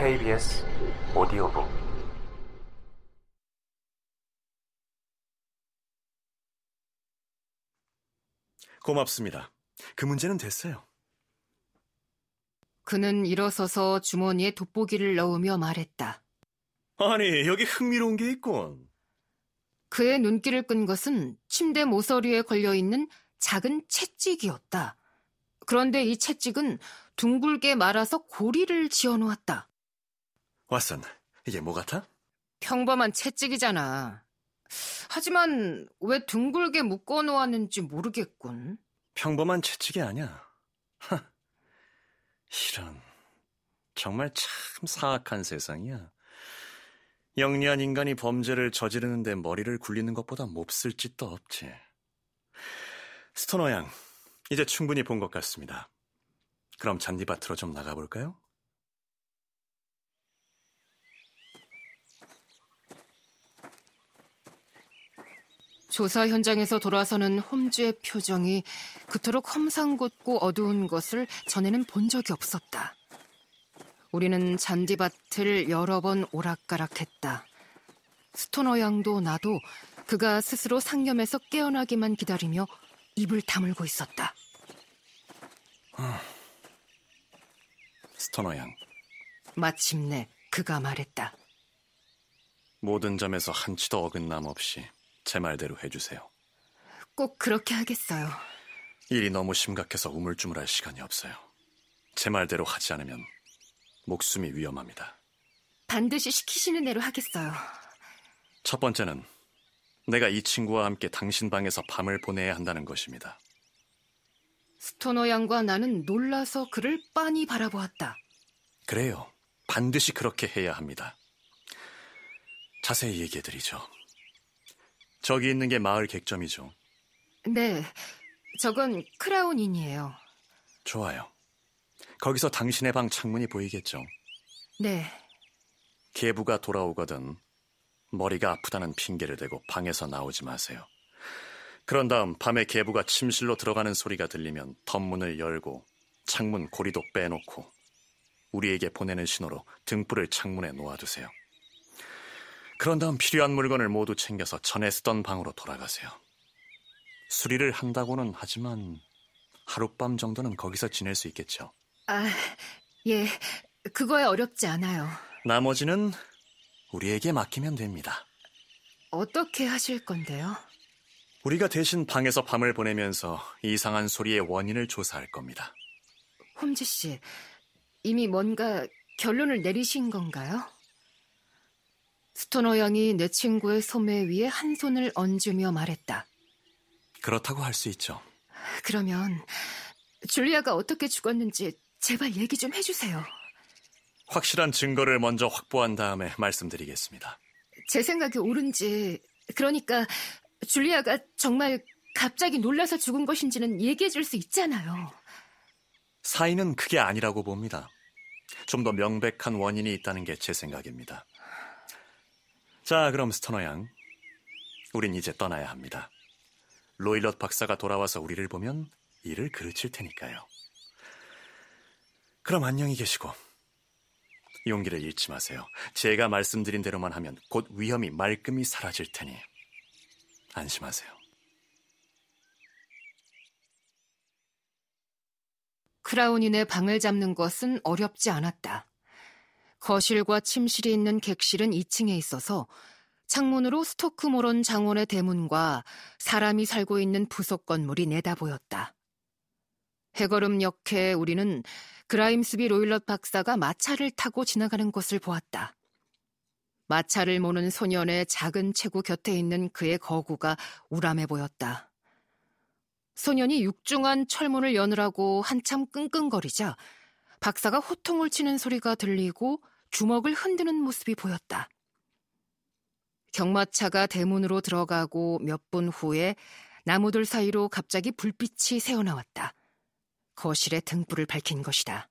KBS 오디오북 고맙습니다. 그 문제는 됐어요. 그는 일어서서 주머니에 돋보기를 넣으며 말했다. 아니, 여기 흥미로운 게 있군. 그의 눈길을 끈 것은 침대 모서리에 걸려 있는 작은 채찍이었다. 그런데 이 채찍은 둥글게 말아서 고리를 지어 놓았다. 왓슨, 이게 뭐 같아? 평범한 채찍이잖아. 하지만 왜 둥글게 묶어 놓았는지 모르겠군. 평범한 채찍이 아니야. 하, 이런, 정말 참 사악한 세상이야. 영리한 인간이 범죄를 저지르는데 머리를 굴리는 것보다 몹쓸 짓도 없지. 스토너 양, 이제 충분히 본 것 같습니다. 그럼 잔디밭으로 좀 나가볼까요? 조사 현장에서 돌아서는 홈즈의 표정이 그토록 험상궂고 어두운 것을 전에는 본 적이 없었다. 우리는 잔디밭을 여러 번 오락가락했다. 스토너 양도 나도 그가 스스로 상념에서 깨어나기만 기다리며 입을 다물고 있었다. 스토너 양, 마침내 그가 말했다. 모든 점에서 한치도 어긋남 없이 제 말대로 해주세요. 꼭 그렇게 하겠어요. 일이 너무 심각해서 우물쭈물할 시간이 없어요. 제 말대로 하지 않으면 목숨이 위험합니다. 반드시 시키시는 대로 하겠어요. 첫 번째는 내가 이 친구와 함께 당신 방에서 밤을 보내야 한다는 것입니다. 스토너 양과 나는 놀라서 그를 빤히 바라보았다. 그래요. 반드시 그렇게 해야 합니다. 자세히 얘기해드리죠. 저기 있는 게 마을 객점이죠. 네, 저건 크라운인이에요. 좋아요. 거기서 당신의 방 창문이 보이겠죠. 네, 계부가 돌아오거든 머리가 아프다는 핑계를 대고 방에서 나오지 마세요. 그런 다음 밤에 계부가 침실로 들어가는 소리가 들리면 덧문을 열고 창문 고리도 빼놓고 우리에게 보내는 신호로 등불을 창문에 놓아두세요. 그런 다음 필요한 물건을 모두 챙겨서 전에 쓰던 방으로 돌아가세요. 수리를 한다고는 하지만 하룻밤 정도는 거기서 지낼 수 있겠죠. 아, 예, 그거야 어렵지 않아요. 나머지는 우리에게 맡기면 됩니다. 어떻게 하실 건데요? 우리가 대신 방에서 밤을 보내면서 이상한 소리의 원인을 조사할 겁니다. 홈즈 씨, 이미 뭔가 결론을 내리신 건가요? 스토너 양이 내 친구의 소매 위에 한 손을 얹으며 말했다. 그렇다고 할 수 있죠. 그러면 줄리아가 어떻게 죽었는지 제발 얘기 좀 해주세요. 확실한 증거를 먼저 확보한 다음에 말씀드리겠습니다. 제 생각이 옳은지, 그러니까 줄리아가 정말 갑자기 놀라서 죽은 것인지는 얘기해 줄 수 있잖아요. 사인은 그게 아니라고 봅니다. 좀 더 명백한 원인이 있다는 게 제 생각입니다. 자, 그럼 스터너 양. 우린 이제 떠나야 합니다. 로일럿 박사가 돌아와서 우리를 보면 일을 그르칠 테니까요. 그럼 안녕히 계시고 용기를 잃지 마세요. 제가 말씀드린 대로만 하면 곧 위험이 말끔히 사라질 테니 안심하세요. 크라운인의 방을 잡는 것은 어렵지 않았다. 거실과 침실이 있는 객실은 2층에 있어서 창문으로 스토크모론 장원의 대문과 사람이 살고 있는 부속 건물이 내다 보였다. 해거름 역해 우리는 그라임스비 로일럿 박사가 마차를 타고 지나가는 것을 보았다. 마차를 모는 소년의 작은 체구 곁에 있는 그의 거구가 우람해 보였다. 소년이 육중한 철문을 여느라고 한참 끙끙거리자 박사가 호통을 치는 소리가 들리고 주먹을 흔드는 모습이 보였다. 경마차가 대문으로 들어가고 몇 분 후에 나무들 사이로 갑자기 불빛이 새어나왔다. 거실에 등불을 밝힌 것이다.